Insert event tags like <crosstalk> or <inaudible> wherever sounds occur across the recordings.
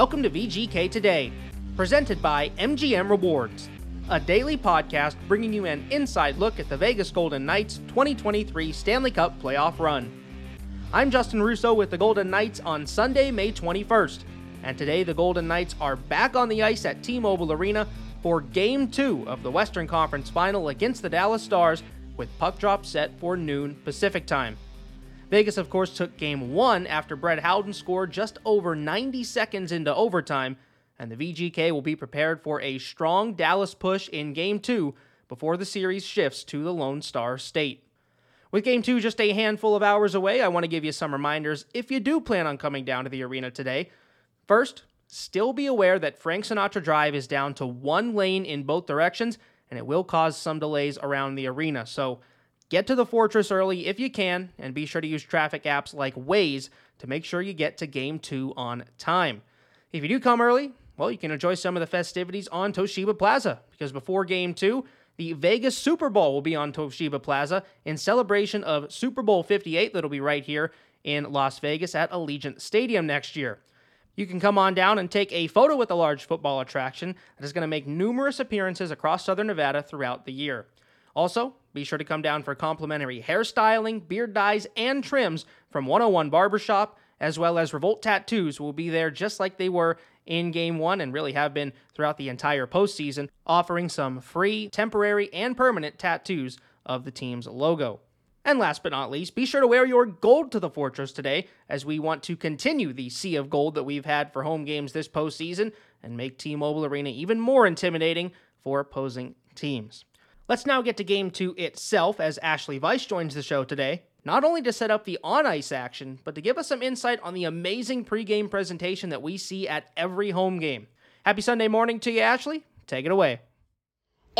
welcome to VGK Today, presented by MGM Rewards, a daily podcast bringing you an inside look at the Vegas Golden Knights 2023 Stanley Cup playoff run. I'm Justin Russo with the Golden Knights on Sunday, May 21st, and today the Golden Knights are back on the ice at T Mobile Arena for Game 2 of the Western Conference Final against the Dallas Stars with puck drop set for noon Pacific time. Vegas, of course, took game one after Brett Howden scored just over 90 seconds into overtime, and the VGK will be prepared for a strong Dallas push in game two before the series shifts to the Lone Star State. With game two just a handful of hours away, I want to give you some reminders if you do plan on coming down to the arena today. First, still be aware that Frank Sinatra Drive is down to one lane in both directions, and it will cause some delays around the arena. So Get to the fortress early if you can, and be sure to use traffic apps like Waze to make sure you get to game two on time. If you do come early, well, you can enjoy some of the festivities on Toshiba Plaza, because before game two, the Vegas Super Bowl will be on Toshiba Plaza in celebration of Super Bowl 58 that'll be right here in Las Vegas at Allegiant Stadium next year. You can come on down and take a photo with the large football attraction that is going to make numerous appearances across southern Nevada throughout the year. Also, be sure to come down for complimentary hairstyling, beard dyes, and trims from 101 Barbershop, as well as Revolt Tattoos will be there just like they were in Game 1 and really have been throughout the entire postseason, offering some free, temporary, and permanent tattoos of the team's logo. And last but not least, be sure to wear your gold to the Fortress today as we want to continue the sea of gold that we've had for home games this postseason and make T Mobile Arena even more intimidating for opposing teams. Let's now get to game two itself as Ashali Vise joins the show today, not only to set up the on ice action, but to give us some insight on the amazing pregame presentation that we see at every home game. Happy Sunday morning to you, Ashali. Take it away.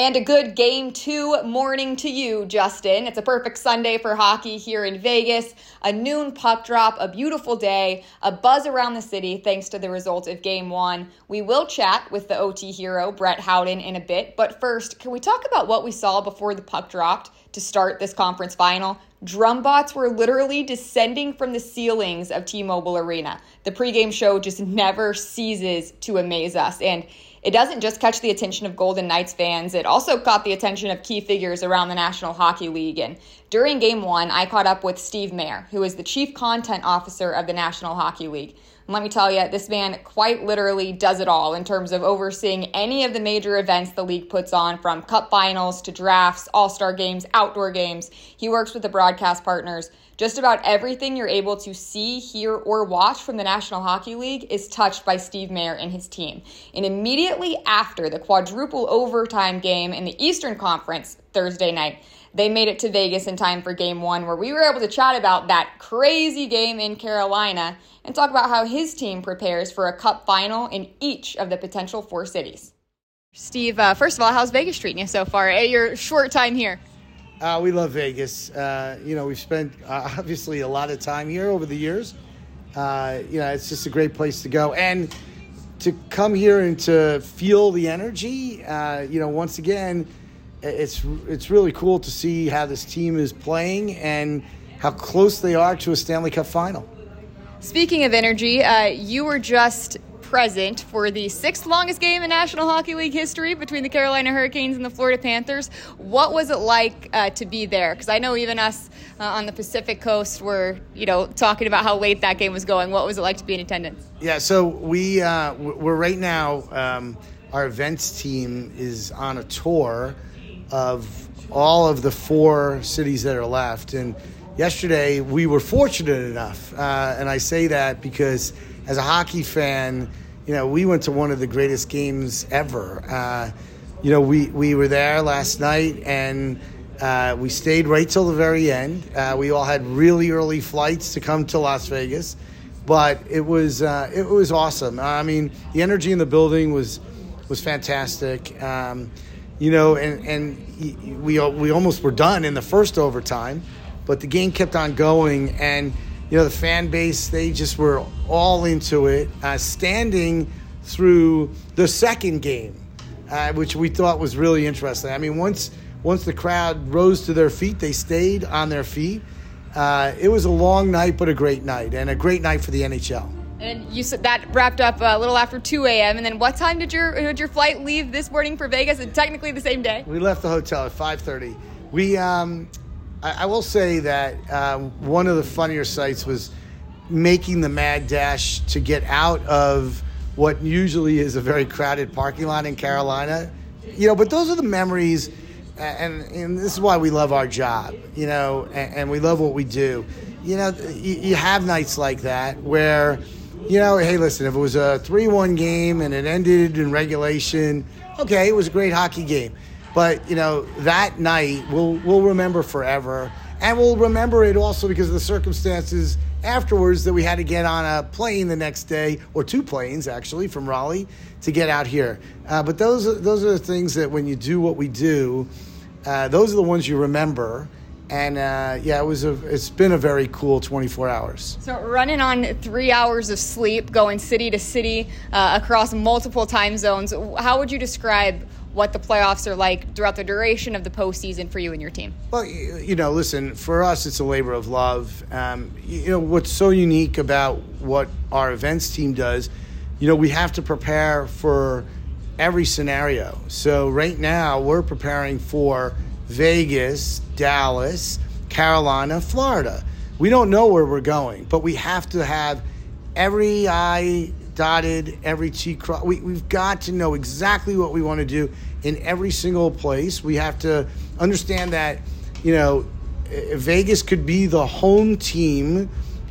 And a good game two morning to you, Justin. It's a perfect Sunday for hockey here in Vegas. A noon puck drop, a beautiful day, a buzz around the city thanks to the result of game one. We will chat with the OT hero, Brett Howden, in a bit. But first, can we talk about what we saw before the puck dropped to start this conference final? Drum bots were literally descending from the ceilings of T Mobile Arena. The pregame show just never ceases to amaze us. And it doesn't just catch the attention of Golden Knights fans, it also caught the attention of key figures around the National Hockey League. And during game one, I caught up with Steve Mayer, who is the chief content officer of the National Hockey League. And let me tell you, this man quite literally does it all in terms of overseeing any of the major events the league puts on, from cup finals to drafts, all star games, outdoor games. He works with the broadcast partners just about everything you're able to see, hear, or watch from the National Hockey League is touched by Steve Mayer and his team. And immediately after the quadruple overtime game in the Eastern Conference Thursday night, they made it to Vegas in time for game one, where we were able to chat about that crazy game in Carolina and talk about how his team prepares for a cup final in each of the potential four cities. Steve, uh, first of all, how's Vegas treating you so far at your short time here? Uh, we love Vegas. Uh, you know, we've spent uh, <laughs> obviously a lot of time here over the years. Uh, you know, it's just a great place to go. And to come here and to feel the energy, uh, you know, once again, it's it's really cool to see how this team is playing and how close they are to a Stanley Cup final. Speaking of energy, uh, you were just present for the sixth longest game in National Hockey League history between the Carolina Hurricanes and the Florida Panthers. What was it like uh, to be there? Because I know even us uh, on the Pacific Coast were, you know, talking about how late that game was going. What was it like to be in attendance? Yeah, so we uh, we're right now. Um, our events team is on a tour of all of the four cities that are left, and yesterday we were fortunate enough, uh, and I say that because as a hockey fan, you know, we went to one of the greatest games ever. Uh, you know, we, we were there last night and uh, we stayed right till the very end. Uh, we all had really early flights to come to Las Vegas, but it was uh, it was awesome. I mean, the energy in the building was was fantastic. Um, you know, and and we we almost were done in the first overtime, but the game kept on going and you know the fan base they just were all into it uh, standing through the second game uh, which we thought was really interesting i mean once once the crowd rose to their feet they stayed on their feet uh, it was a long night but a great night and a great night for the nhl And you said that wrapped up a little after 2 a.m. And then what time did your did your flight leave this morning for Vegas? And technically the same day. We left the hotel at 5:30. We, um, I, I, will say that uh, one of the funnier sights was making the mad dash to get out of what usually is a very crowded parking lot in Carolina. You know, but those are the memories, and, and this is why we love our job. You know, and, and we love what we do. You know, you, you have nights like that where you know, hey, listen, if it was a 3 1 game and it ended in regulation, okay, it was a great hockey game. But, you know, that night we'll, we'll remember forever. And we'll remember it also because of the circumstances afterwards that we had to get on a plane the next day, or two planes actually, from Raleigh to get out here. Uh, but those, those are the things that when you do what we do, uh, those are the ones you remember and uh, yeah, it was a. It's been a very cool 24 hours. So running on three hours of sleep, going city to city uh, across multiple time zones. How would you describe what the playoffs are like throughout the duration of the postseason for you and your team? Well, you know, listen, for us, it's a labor of love. Um, you know, what's so unique about what our events team does, you know, we have to prepare for every scenario. So right now, we're preparing for Vegas, Dallas, Carolina, Florida. We don't know where we're going, but we have to have every I dotted, every T cross. We, we've got to know exactly what we want to do in every single place. We have to understand that, you know, Vegas could be the home team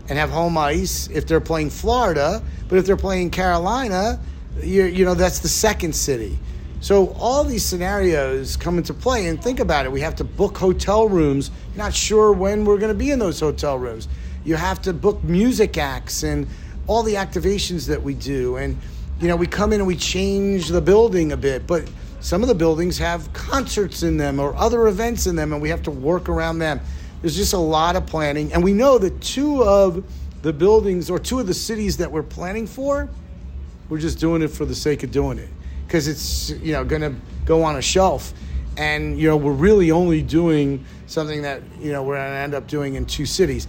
and have home ice if they're playing Florida, but if they're playing Carolina, you, you know, that's the second city. So all these scenarios come into play, and think about it. We have to book hotel rooms. Not sure when we're going to be in those hotel rooms. You have to book music acts and all the activations that we do, and you know we come in and we change the building a bit, but some of the buildings have concerts in them or other events in them, and we have to work around them. There's just a lot of planning, and we know that two of the buildings or two of the cities that we're planning for, we're just doing it for the sake of doing it because it's you know going to go on a shelf and you know we're really only doing something that you know we're going to end up doing in two cities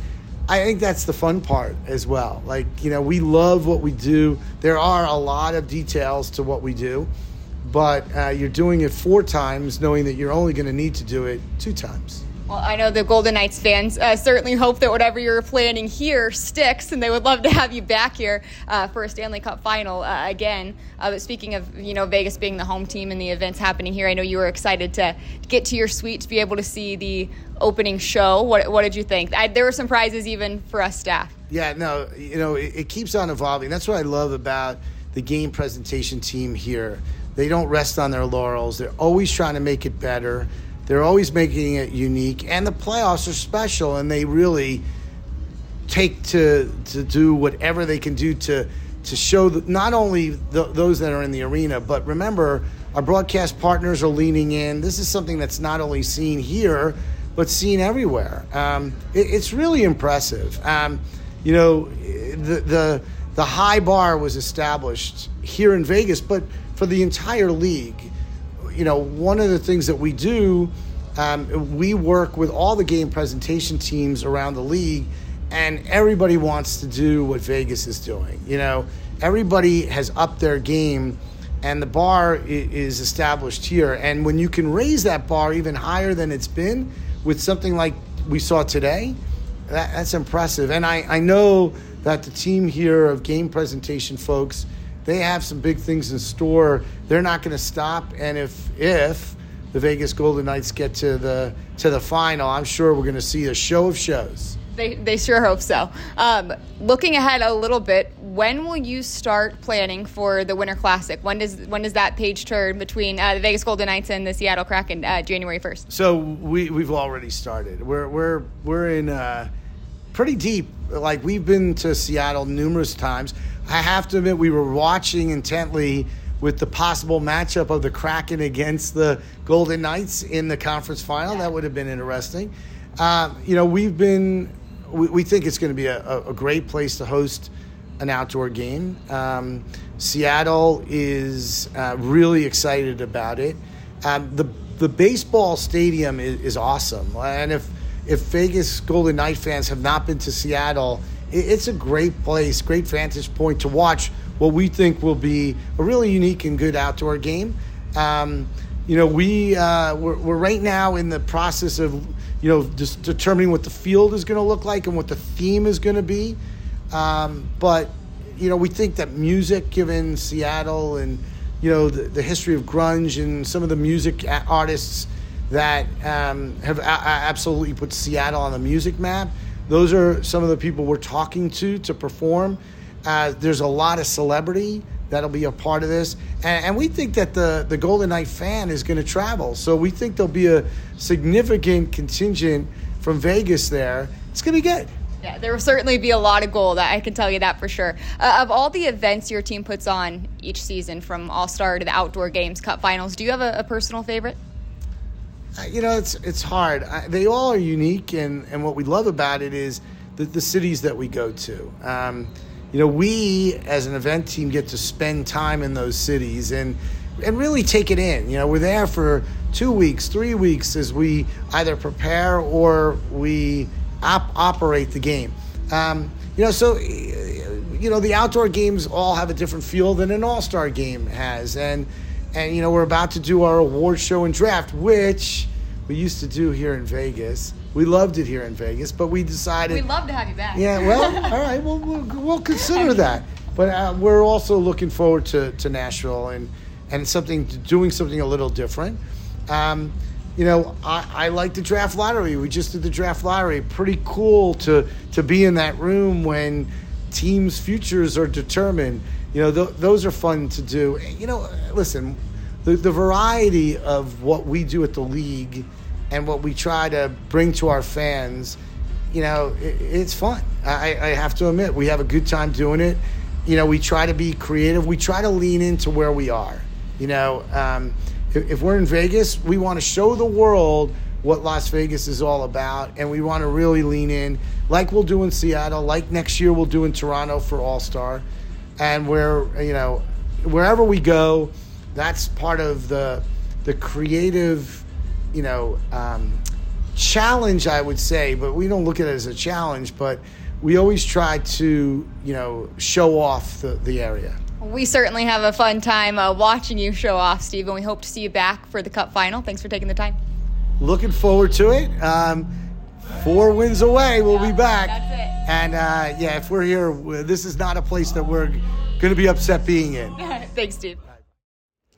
i think that's the fun part as well. Like you know we love what we do. There are a lot of details to what we do but uh, you're doing it four times knowing that you're only going to need to do it two times well, I know the Golden Knights fans uh, certainly hope that whatever you're planning here sticks, and they would love to have you back here uh, for a Stanley Cup final uh, again. Uh, but speaking of, you know, Vegas being the home team and the events happening here, I know you were excited to get to your suite to be able to see the opening show. What, what did you think? I, there were some prizes even for us staff. Yeah, no, you know, it, it keeps on evolving. That's what I love about the game presentation team here. They don't rest on their laurels. They're always trying to make it better. They're always making it unique, and the playoffs are special, and they really take to to do whatever they can do to to show that not only the, those that are in the arena, but remember our broadcast partners are leaning in. This is something that's not only seen here, but seen everywhere. Um, it, it's really impressive. Um, you know, the, the the high bar was established here in Vegas, but for the entire league you know, one of the things that we do, um, we work with all the game presentation teams around the league, and everybody wants to do what Vegas is doing. You know, everybody has upped their game, and the bar is established here. And when you can raise that bar even higher than it's been with something like we saw today, that, that's impressive. And I, I know that the team here of game presentation folks they have some big things in store. They're not going to stop, and if if the Vegas Golden Knights get to the to the final, I'm sure we're going to see a show of shows. They, they sure hope so. Um, looking ahead a little bit, when will you start planning for the Winter Classic? When does when does that page turn between uh, the Vegas Golden Knights and the Seattle Kraken uh, January first? So we we've already started. We're we're we're in uh, pretty deep. Like we've been to Seattle numerous times. I have to admit, we were watching intently with the possible matchup of the Kraken against the Golden Knights in the conference final. That would have been interesting. Uh, you know, we've been, we, we think it's going to be a, a, great place to host an outdoor game. Um, Seattle is uh, really excited about it. Um, the the baseball stadium is, is awesome, and if if Vegas Golden Knight fans have not been to Seattle, it's a great place, great vantage point to watch what we think will be a really unique and good outdoor game. Um, you know, we uh, we're, we're, right now in the process of you know just determining what the field is going to look like and what the theme is going to be. Um, but you know, we think that music, given Seattle and you know the, the history of grunge and some of the music artists that um, have a- absolutely put Seattle on the music map. Those are some of the people we're talking to to perform. Uh, there's a lot of celebrity that'll be a part of this, and, and we think that the the Golden Knight fan is going to travel. So we think there'll be a significant contingent from Vegas there. It's going to be good. Yeah, there will certainly be a lot of gold. I can tell you that for sure. Uh, of all the events your team puts on each season, from All Star to the Outdoor Games, Cup Finals, do you have a, a personal favorite? You know, it's it's hard. I, they all are unique, and, and what we love about it is the, the cities that we go to. Um, you know, we as an event team get to spend time in those cities and and really take it in. You know, we're there for two weeks, three weeks as we either prepare or we op- operate the game. Um, you know, so you know the outdoor games all have a different feel than an all star game has, and and you know we're about to do our award show and draft, which we used to do here in Vegas. We loved it here in Vegas, but we decided we'd love to have you back. Yeah, well, <laughs> all right, well, we'll, we'll consider that. But uh, we're also looking forward to, to Nashville and and something doing something a little different. Um, you know, I, I, like the draft lottery. We just did the draft lottery. Pretty cool to to be in that room when teams' futures are determined. You know, th- those are fun to do. You know, listen, the, the variety of what we do at the league and what we try to bring to our fans, you know, it, it's fun. I, I have to admit, we have a good time doing it. You know, we try to be creative. We try to lean into where we are. You know, um, if, if we're in Vegas, we want to show the world what Las Vegas is all about, and we want to really lean in, like we'll do in Seattle, like next year we'll do in Toronto for All Star, and where you know, wherever we go, that's part of the the creative, you know, um, challenge I would say. But we don't look at it as a challenge, but we always try to you know show off the, the area. We certainly have a fun time uh, watching you show off, Steve, and we hope to see you back for the Cup final. Thanks for taking the time looking forward to it. Um, four wins away, we'll be back. That's it. And uh, yeah, if we're here, this is not a place that we're going to be upset being in. <laughs> Thanks, Steve.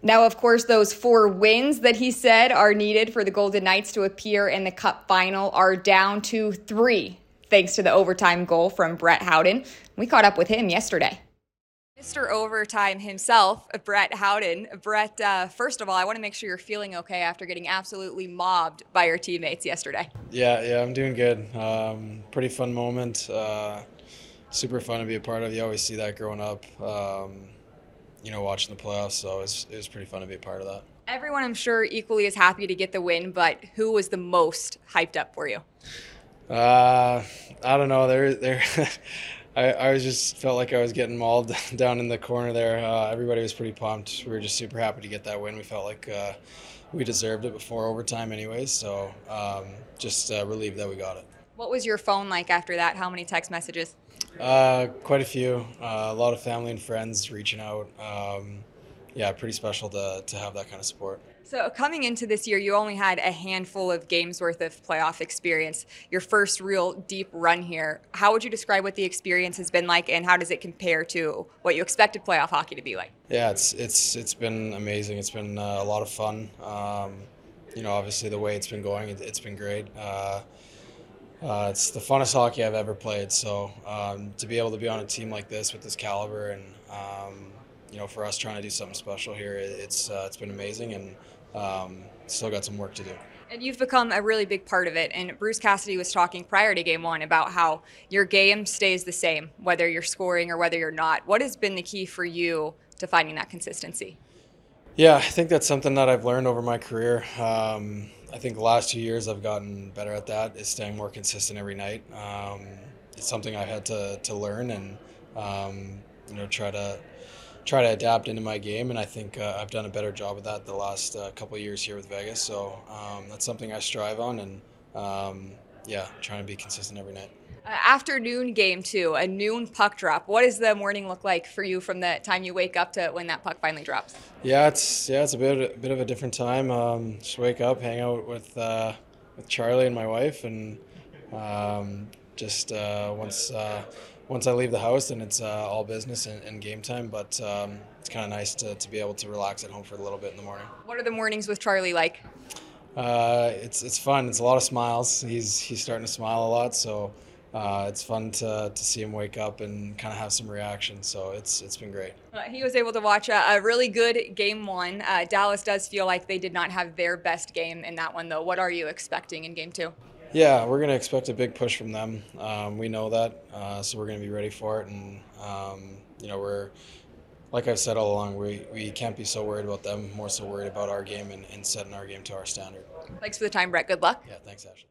Now, of course, those four wins that he said are needed for the Golden Knights to appear in the Cup final are down to three, thanks to the overtime goal from Brett Howden. We caught up with him yesterday. Mr. Overtime himself, Brett Howden. Brett, uh, first of all, I want to make sure you're feeling okay after getting absolutely mobbed by your teammates yesterday. Yeah, yeah, I'm doing good. Um, pretty fun moment. Uh, super fun to be a part of. You always see that growing up, um, you know, watching the playoffs. So it was, it was pretty fun to be a part of that. Everyone, I'm sure, equally is happy to get the win, but who was the most hyped up for you? Uh, I don't know. There, there. <laughs> I, I was just felt like I was getting mauled <laughs> down in the corner there. Uh, everybody was pretty pumped. We were just super happy to get that win. We felt like uh, we deserved it before overtime, anyways. So um, just uh, relieved that we got it. What was your phone like after that? How many text messages? Uh, quite a few. Uh, a lot of family and friends reaching out. Um, yeah, pretty special to, to have that kind of support. So, coming into this year, you only had a handful of games worth of playoff experience. Your first real deep run here. How would you describe what the experience has been like, and how does it compare to what you expected playoff hockey to be like? Yeah, it's it's it's been amazing. It's been uh, a lot of fun. Um, you know, obviously the way it's been going, it, has been great. Uh, uh, it's the funnest hockey I've ever played. So um, to be able to be on a team like this with this caliber, and um, you know, for us trying to do something special here, it's uh, it's been amazing and um, still got some work to do. And you've become a really big part of it. And Bruce Cassidy was talking prior to game one about how your game stays the same, whether you're scoring or whether you're not. What has been the key for you to finding that consistency? Yeah, I think that's something that I've learned over my career. Um, I think the last two years I've gotten better at that, is staying more consistent every night. Um, it's something I had to, to learn and, um, you know, try to try to adapt into my game, and I think uh, I've done a better job of that the last uh, couple of years here with Vegas. So um, that's something I strive on, and um, yeah, trying to be consistent every night. Uh, afternoon game two, a noon puck drop. What does the morning look like for you from the time you wake up to when that puck finally drops? Yeah, it's yeah, it's a bit a bit of a different time. Um, just wake up, hang out with uh, with Charlie and my wife, and um, just uh, once uh, once I leave the house, then it's uh, all business and, and, game time. But um, it's kind of nice to, to be able to relax at home for a little bit in the morning. What are the mornings with Charlie like? Uh, it's it's fun. It's a lot of smiles. He's he's starting to smile a lot, so uh, it's fun to, to see him wake up and kind of have some reaction. So it's it's been great. Uh, he was able to watch a, a really good game one. Uh, Dallas does feel like they did not have their best game in that one, though. What are you expecting in game two? Yeah, we're going to expect a big push from them. Um, we know that, uh, so we're going to be ready for it. And um, you know, we're like I've said all along, we, we can't be so worried about them, more so worried about our game and, and setting our game to our standard. Thanks for the time, Brett. Good luck. Yeah, thanks, Ashali.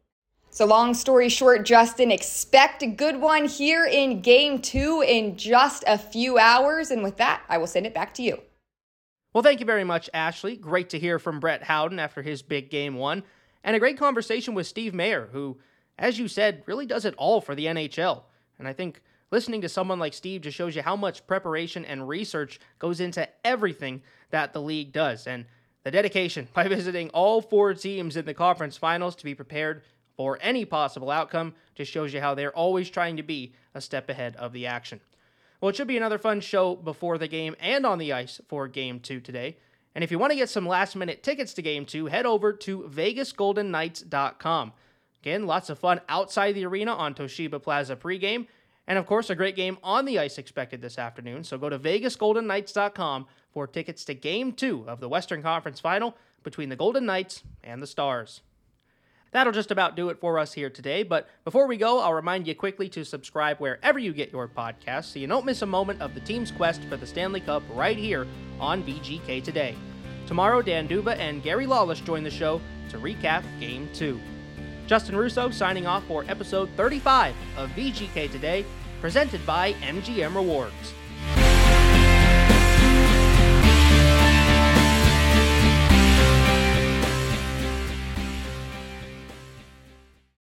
So, long story short, Justin, expect a good one here in game two in just a few hours. And with that, I will send it back to you. Well, thank you very much, Ashali. Great to hear from Brett Howden after his big game one and a great conversation with Steve Mayer, who, as you said, really does it all for the NHL. And I think listening to someone like Steve just shows you how much preparation and research goes into everything that the league does. And the dedication <laughs> by visiting all four teams in the conference finals to be prepared for any possible outcome just shows you how they're always trying to be a step ahead of the action. Well, it should be another fun show before the game and on the ice for game two today. And if you want to get some last minute tickets to game two, head over to vegasgoldenknights.com. Again, lots of fun outside the arena on Toshiba Plaza pregame. And of course, a great game on the ice expected this afternoon. So go to vegasgoldenknights.com for tickets to game two of the Western Conference final between the Golden Knights and the Stars. That'll just about do it for us here today. But before we go, I'll remind you quickly to subscribe wherever you get your podcasts so you don't miss a moment of the team's quest for the Stanley Cup right here on VGK Today. Tomorrow, Dan D'Uva and Gary Lawless join the show to recap Game 2. Justin Russo signing off for episode 35 of VGK Today, presented by MGM Rewards.